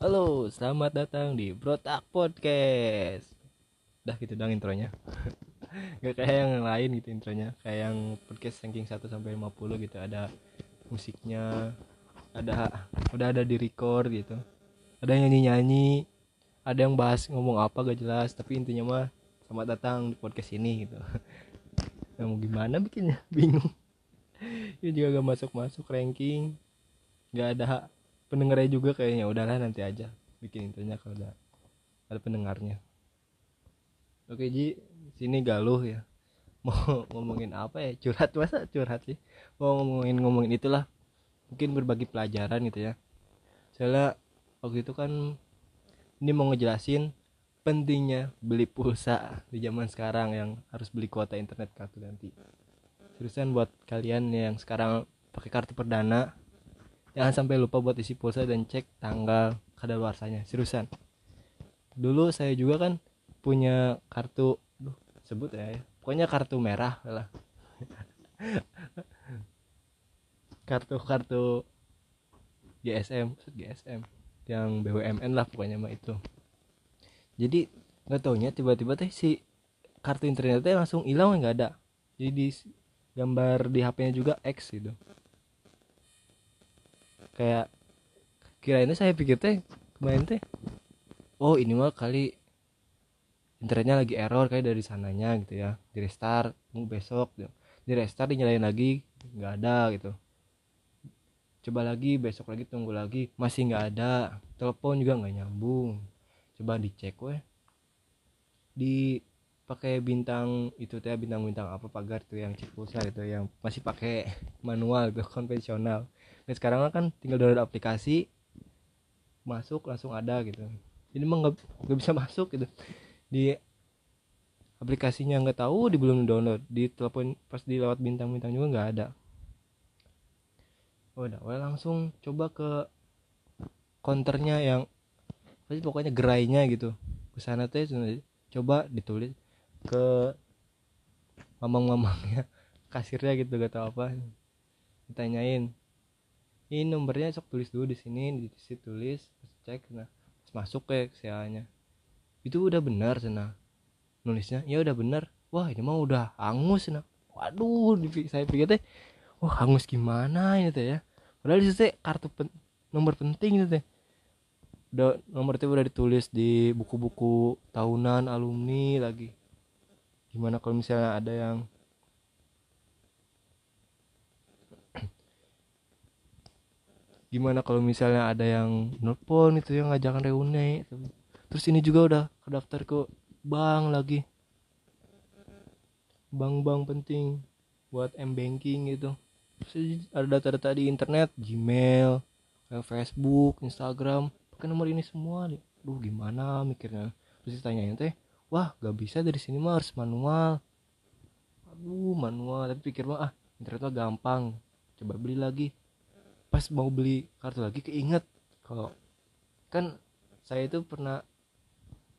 Halo, selamat datang di Brotak Podcast. Udah gitu dong intronya. Gak kayak yang lain gitu intronya. Kayak yang podcast ranking 1 sampai 50 gitu ada musiknya, ada udah ada di record gitu. Ada yang nyanyi-nyanyi, ada yang bahas ngomong apa gak jelas, tapi intinya mah selamat datang di podcast ini gitu. Nah, mau gimana bikinnya? Bingung. Ini juga gak masuk-masuk ranking. Gak ada pendengarnya juga kayaknya. Udahlah nanti aja bikin intinya kalau udah ada pendengarnya. Oke Ji sini galuh ya. Mau ngomongin apa ya? Curhat masa curhat sih? Mau ngomongin ngomongin itulah. Mungkin berbagi pelajaran gitu ya. Soalnya waktu itu kan ini mau ngejelasin pentingnya beli pulsa di zaman sekarang yang harus beli kuota internet kartu ganti. Seriusan buat kalian yang sekarang pakai kartu perdana jangan sampai lupa buat isi pulsa dan cek tanggal kadaluarsanya. Seriusan. Dulu saya juga kan punya kartu duh, sebut ya pokoknya kartu merah lah. Kartu kartu GSM GSM yang BUMN lah pokoknya mah itu. Jadi nggak taunya tiba-tiba teh si kartu internetnya langsung hilang nggak ada. Jadi di gambar di HP-nya juga X gitu kayak kirain saya pikir teh kemarin teh oh ini mah kali internetnya lagi error kayak dari sananya gitu ya. Di restart besok gitu. di restart dinyalain lagi nggak ada gitu. Coba lagi besok lagi tunggu lagi masih nggak ada. Telepon juga nggak nyambung. Coba dicek weh. Di pakai bintang itu teh bintang bintang apa pagar tuh yang cek pulsa gitu yang masih pakai manual gitu konvensional nah sekarang kan tinggal download aplikasi masuk langsung ada gitu. Jadi emang nggak nggak bisa masuk gitu. Di aplikasinya nggak tahu di belum download. Di telepon pas di lewat bintang-bintang juga nggak ada. Oh, udah. Well, langsung coba ke counternya yang pasti pokoknya gerainya gitu. Ke sana teh coba ditulis ke mamang-mamangnya kasirnya gitu gak tau apa. Ditanyain ini nomornya sok tulis dulu di sini di situ tulis cek nah masuk ke sianya itu udah benar sana nulisnya ya udah benar. Wah ini mah udah hangus nah waduh saya pikir teh wah hangus gimana ini teh ya? Padahal di situ kartu pen, nomor penting itu teh. Udah nomor itu udah ditulis di buku-buku tahunan alumni lagi. Gimana kalau misalnya ada yang gimana kalau misalnya ada yang nelpon itu yang ngajakan reuni terus ini juga udah kedaftar ke bank lagi. Bank-bank penting buat m banking gitu. Terus ada data-data di internet gmail facebook instagram pakai nomor ini semua nih duh gimana mikirnya? Terus ditanyain teh wah gak bisa dari sini mah harus manual. Aduh manual. Tapi pikir mah ah internet mah gampang. Coba beli lagi pas mau beli kartu lagi keinget kalau kan saya itu pernah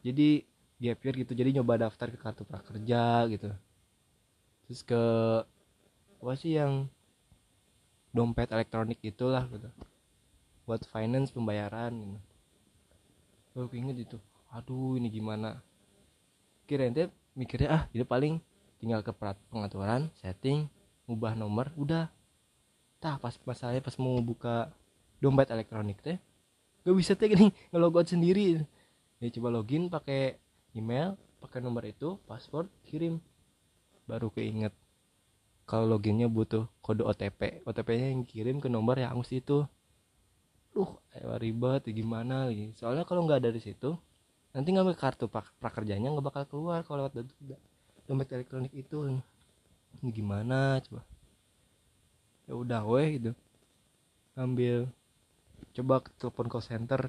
jadi gap year gitu jadi nyoba daftar ke kartu prakerja gitu. Terus ke apa sih yang dompet elektronik itulah gitu. Buat finance pembayaran gitu. Gue keinget itu aduh ini gimana? Kirain teh mikirnya ah itu paling tinggal ke pengaturan setting ubah nomor udah tah pas masalahnya pas mau buka dompet elektronik teh gak bisa teh gini ngelogout sendiri. Ya coba login pakai email pakai nomor itu password kirim. Baru keinget kalau loginnya butuh kode OTP OTP nya yang kirim ke nomor yang angus itu. Duh ribet gimana lagi? Soalnya kalau nggak dari situ nanti ngambil kartu prakerjanya nggak bakal keluar kalau lewat dompet elektronik itu. Ini gimana coba ya udah weh gitu. Ambil coba telepon call center.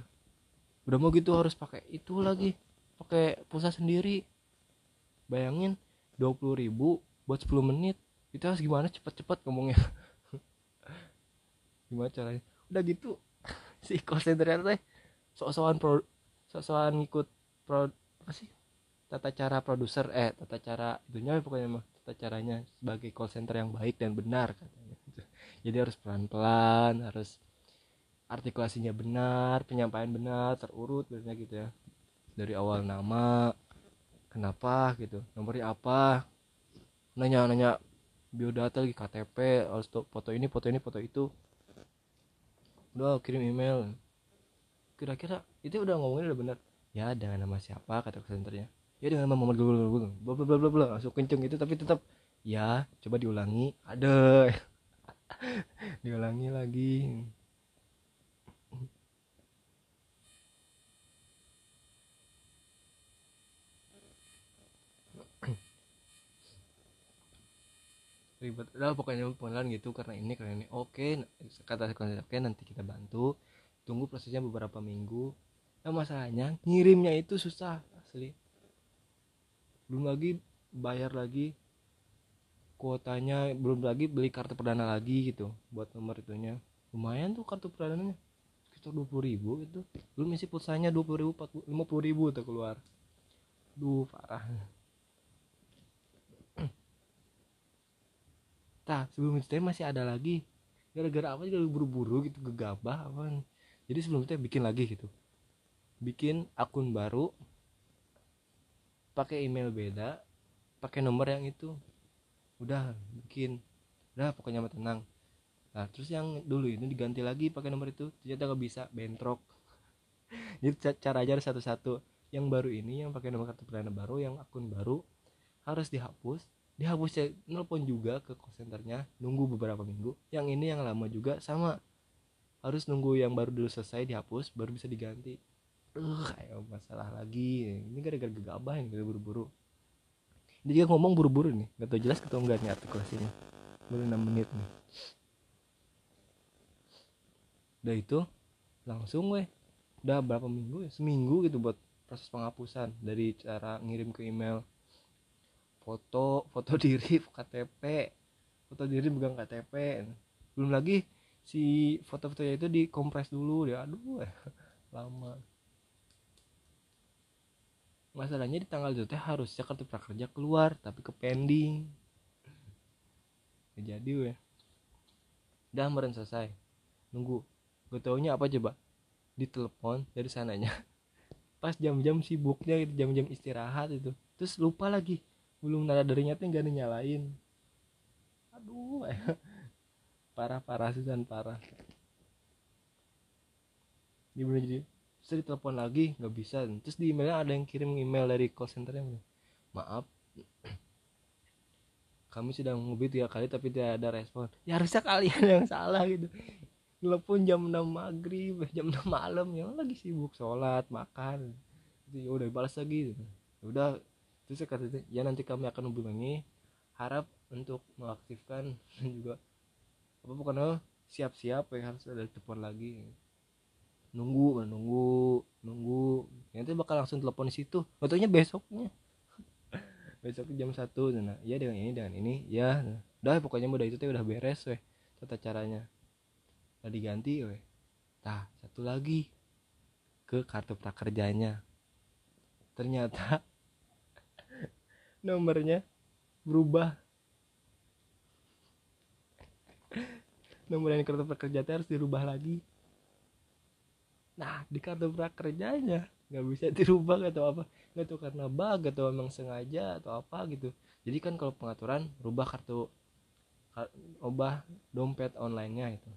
Udah mau gitu harus pakai itu lagi. Pakai pulsa sendiri. Bayangin dua puluh ribu buat 10 menit. Itu harus gimana? Cepet-cepet ngomongnya. Gimana caranya? Udah gitu si call center teh sok-sokan pro sok-sokan ngikut pro apa sih? Tata cara produser eh tata cara itunya pokoknya mah tata caranya sebagai call center yang baik dan benar katanya jadi harus pelan-pelan harus artikulasinya benar penyampaian benar terurut biasanya gitu ya. Dari awal nama kenapa gitu nomornya apa nanya nanya biodata lagi KTP harus foto ini foto ini foto itu. Udah kirim email. Kira-kira itu udah ngomongin udah bener ya dengan nama siapa kata senternya. Ya dengan nama Muhammad Google bla bla bla bla langsung kenceng itu tapi tetap ya coba diulangi. Ada diulangi lagi. Ribet. Udah pokoknya pengenalan gitu karena ini karena ini. Oke kata sekolah oke nanti kita bantu. Tunggu prosesnya beberapa minggu. Nah masalahnya ngirimnya itu susah asli. Belum lagi bayar lagi kuotanya belum lagi beli kartu perdana lagi gitu buat nomor itunya. Lumayan tuh kartu perdananya sekitar dua puluh ribu itu belum isi pulsanya dua puluh ribu lima puluh ribu tuh keluar. Duh parah. Nah sebelum itu masih ada lagi. Gara-gara apa juga buru-buru gitu gegabah apa jadi sebelum itu bikin lagi gitu. Bikin akun baru pakai email beda pakai nomor yang itu udah bikin udah pokoknya mah tenang. Nah terus yang dulu ini diganti lagi pakai nomor itu ternyata gak bisa bentrok. Jadi cara aja satu-satu. Yang baru ini yang pakai nomor kartu perdana baru yang akun baru harus dihapus. Dihapus nelpon juga ke call centernya nunggu beberapa minggu. Yang ini yang lama juga sama. Harus nunggu yang baru dulu selesai dihapus baru bisa diganti. Uh kayak masalah lagi. Ini gara-gara gegabah yang gara buru-buru dia juga ngomong buru-buru nih. Gak tau jelas ketemu enggak nih artikulasinya baru 6 menit nih. Udah itu langsung weh. Udah berapa minggu ya? Seminggu gitu buat proses penghapusan dari cara ngirim ke email. Foto foto diri KTP foto diri pegang KTP belum lagi si foto-fotonya itu dikompres dulu. Ya aduh lama masalahnya di tanggal itu teh harusnya kartu prakerja keluar tapi ke pending. Jadi weh. Udah meren selesai. Nunggu. Gue taunya apa coba? Ditelepon dari sananya. Pas jam-jam sibuknya jam-jam istirahat itu. Terus lupa lagi. Belum darinya tuh nggak dinyalain. Aduh parah parah sih dan parah. Dia bener jadi terus ditelepon lagi nggak bisa. Terus di emailnya ada yang kirim email dari call centernya maaf. Kami sudah menghubungi tiga kali tapi tidak ada respon. Ya harusnya kalian yang salah gitu. Telepon jam 6 maghrib jam 6 malam. Ya lagi sibuk sholat makan. Jadi ya udah balas lagi gitu. Ya udah terus saya kata ya nanti kami akan hubungi. Harap untuk mengaktifkan. Dan juga apa bukan oh, siap-siap ya harus ada telepon lagi nunggu nunggu nunggu. Nanti bakal langsung telepon di situ. Waktunya besoknya. Besok jam satu. Nah ya dengan ini dengan ini. Ya udah pokoknya udah itu tuh udah beres weh. Tata caranya. Udah diganti weh. Nah satu lagi. Ke kartu prakerjanya. Ternyata nomornya berubah. Nomor yang kartu prakerja harus dirubah lagi nah di kartu prakerjanya nggak bisa dirubah atau apa. Nggak tahu karena bug atau emang sengaja atau apa gitu. Jadi kan kalau pengaturan rubah kartu ubah dompet online-nya itu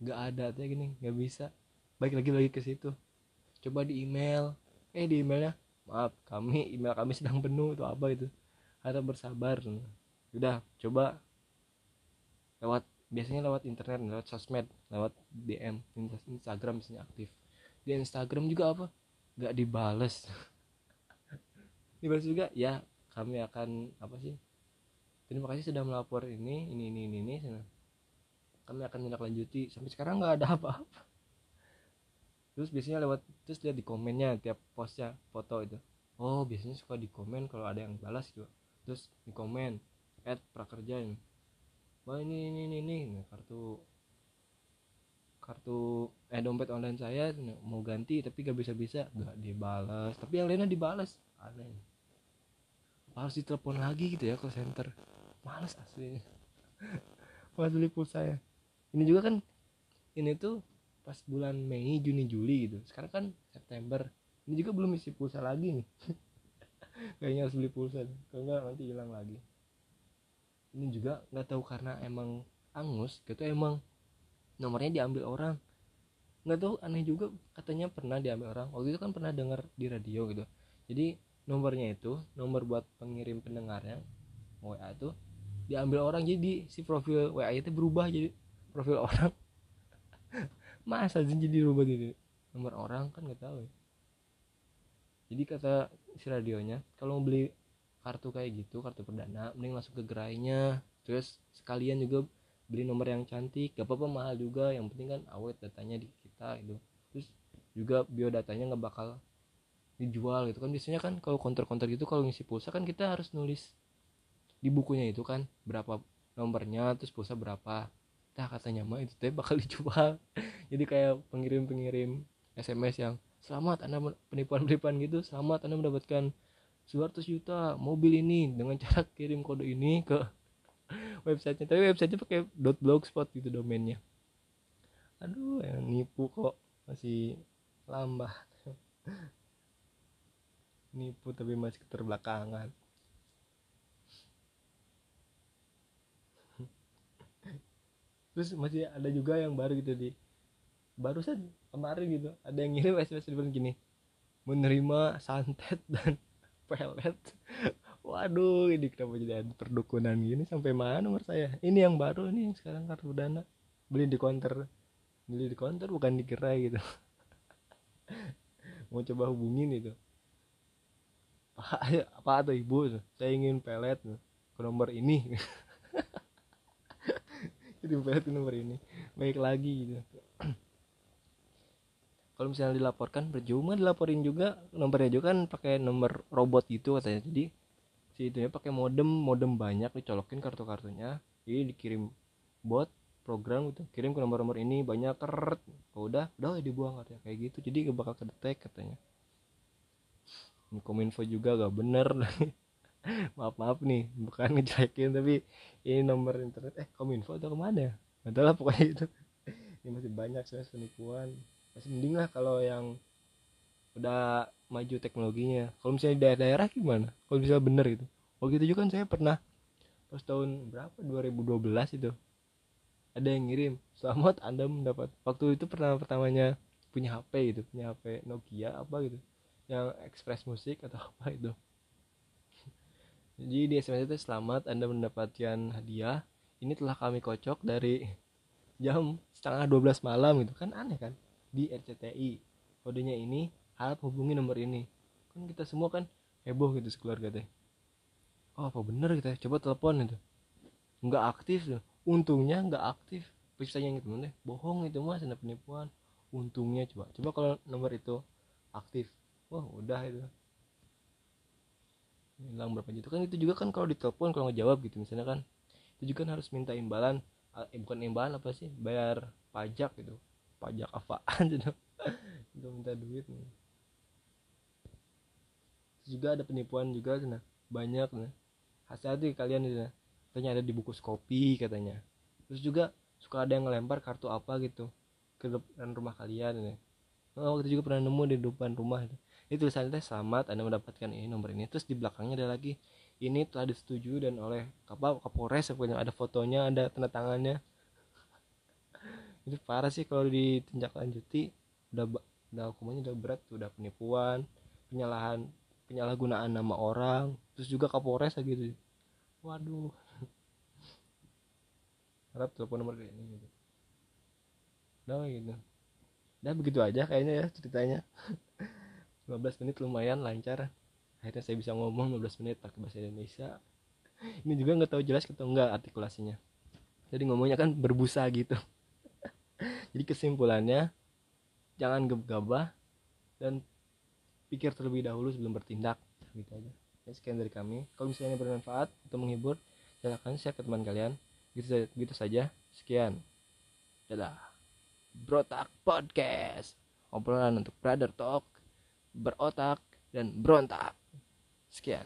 nggak ada tuh gini nggak bisa. Baik lagi lagi ke situ. Coba di email. Eh di emailnya maaf kami email kami sedang penuh atau apa itu harap bersabar. Udah coba lewat biasanya lewat internet lewat sosmed lewat DM Instagram misalnya aktif. Di Instagram juga apa? Nggak dibales. Dibales juga? Ya kami akan apa sih? Terima kasih sudah melapor ini ini ini ini, ini. kami akan menindaklanjuti sampai sekarang nggak ada apa-apa. Terus biasanya lewat terus lihat di komennya tiap postnya foto itu. Oh biasanya suka di komen kalau ada yang balas gitu. Terus di komen add prakerja ini wah ini ini ini ini. Nah, kartu kartu eh dompet online saya mau ganti tapi gak bisa bisa gak dibalas tapi yang lainnya dibalas aneh. Harus ditelepon lagi gitu ya ke center. Males aslinya males beli pulsa ya. Ini juga kan ini tuh pas bulan Mei Juni Juli gitu. Sekarang kan September. Ini juga belum isi pulsa lagi nih. Kayaknya harus beli pulsa. Kalau enggak nanti hilang lagi ini juga nggak tahu karena emang angus gitu emang nomornya diambil orang. Nggak tahu aneh juga katanya pernah diambil orang. Waktu itu kan pernah dengar di radio gitu. Jadi nomornya itu nomor buat pengirim pendengarnya WA itu diambil orang. Jadi si profil WA itu berubah jadi profil orang. Masa sih jadi rubah gitu nomor orang? Kan nggak tahu ya. jadi kata si radionya kalau mau beli kartu kayak gitu kartu perdana mending langsung ke gerainya. Terus sekalian juga beli nomor yang cantik. Gak apa-apa mahal juga. Yang penting kan awet datanya di kita itu terus juga biodatanya nggak bakal dijual gitu kan. Biasanya kan kalau konter-konter gitu kalau ngisi pulsa kan kita harus nulis di bukunya itu kan berapa nomornya terus pulsa berapa. Nah katanya mah itu teh bakal dijual. Jadi kayak pengirim-pengirim SMS yang selamat anda penipuan-penipuan gitu selamat anda mendapatkan 200 juta mobil ini dengan cara kirim kode ini ke websitenya. Tapi websitenya pakai .blogspot gitu domainnya. Aduh yang nipu kok. Masih lambat nipu tapi masih keterbelakangan. Terus masih ada juga yang baru gitu di barusan kemarin gitu ada yang ngirim SMS gini menerima santet dan pelet. Waduh ini kenapa jadi ada perdukunan gini? Sampai mana nomor saya? Ini yang baru ini yang sekarang kartu dana. Beli di counter beli di counter bukan di gerai gitu. Mau coba hubungin itu. Pak apa atau ibu saya ingin pelet ke nomor ini. Diumpet ke nomor ini. Baik lagi gitu kalau misalnya dilaporkan percuma dilaporin juga. Nomornya juga kan pakai nomor robot gitu katanya. Jadi si itu ya pakai modem modem banyak dicolokin kartu-kartunya. Jadi dikirim bot program gitu. Kirim ke nomor-nomor ini banyak keret. Oh, udah udah dibuang katanya. Kayak gitu. Jadi gak bakal kedetek katanya. Kominfo juga gak bener. Maaf maaf nih. Bukan ngejelekin tapi ini nomor internet. Eh kominfo atau ke mana ya? Lah pokoknya itu. Ini masih banyak sih penipuan masih mending lah kalau yang udah maju teknologinya. Kalau misalnya di daerah-daerah gimana? Kalau misalnya bener gitu. Waktu itu juga kan saya pernah. Pas tahun berapa? 2012 itu. Ada yang ngirim selamat anda mendapat. Waktu itu pertama pertamanya punya HP gitu punya HP Nokia apa gitu. Yang Express Musik atau apa itu. Jadi di SMS itu selamat Anda mendapatkan hadiah. Ini telah kami kocok dari jam setengah 12 malam gitu. Kan aneh kan di RCTI. Kodenya ini harap hubungi nomor ini. Kan kita semua kan heboh gitu sekeluarga teh. Oh apa bener gitu ya? coba telepon itu. Nggak aktif tuh. Untungnya nggak aktif. Periksanya gitu deh. Bohong itu mas ada penipuan. Untungnya coba. Coba kalau nomor itu aktif. Wah udah itu hilang berapa juta kan itu juga kan kalau ditelepon kalau ngejawab gitu misalnya kan itu juga kan harus minta imbalan eh bukan imbalan apa sih bayar pajak gitu pajak apaan? Gitu. Itu minta duit nih. Terus juga ada penipuan juga sana banyak nah hati-hati kalian itu nah. katanya ada di buku kopi katanya. Terus juga suka ada yang ngelempar kartu apa gitu ke depan rumah kalian ya. Oh, itu juga pernah nemu di depan rumah. Itu ini tulisannya selamat anda mendapatkan ini nomor ini. Terus di belakangnya ada lagi ini telah disetujui dan oleh apa kapolres pokoknya ada fotonya ada tanda tangannya itu parah sih kalau ditinjak lanjuti udah udah hukumannya udah berat udah penipuan penyalahan penyalahgunaan nama orang terus juga kapolres gitu waduh. Harap telepon nomor ini gitu. Udah gitu. Dan begitu aja kayaknya ya ceritanya. 15 menit lumayan lancar. Akhirnya saya bisa ngomong 15 menit pakai bahasa Indonesia. Ini juga nggak tahu jelas atau enggak artikulasinya. Jadi ngomongnya kan berbusa gitu jadi kesimpulannya jangan gegabah dan pikir terlebih dahulu sebelum bertindak gitu aja. Ya, sekian dari kami. Kalau misalnya bermanfaat atau menghibur silahkan share ke teman kalian. Gitu, gitu saja. Sekian. Dadah. Brotak Podcast. Obrolan untuk brother talk berotak dan berontak. Sekian.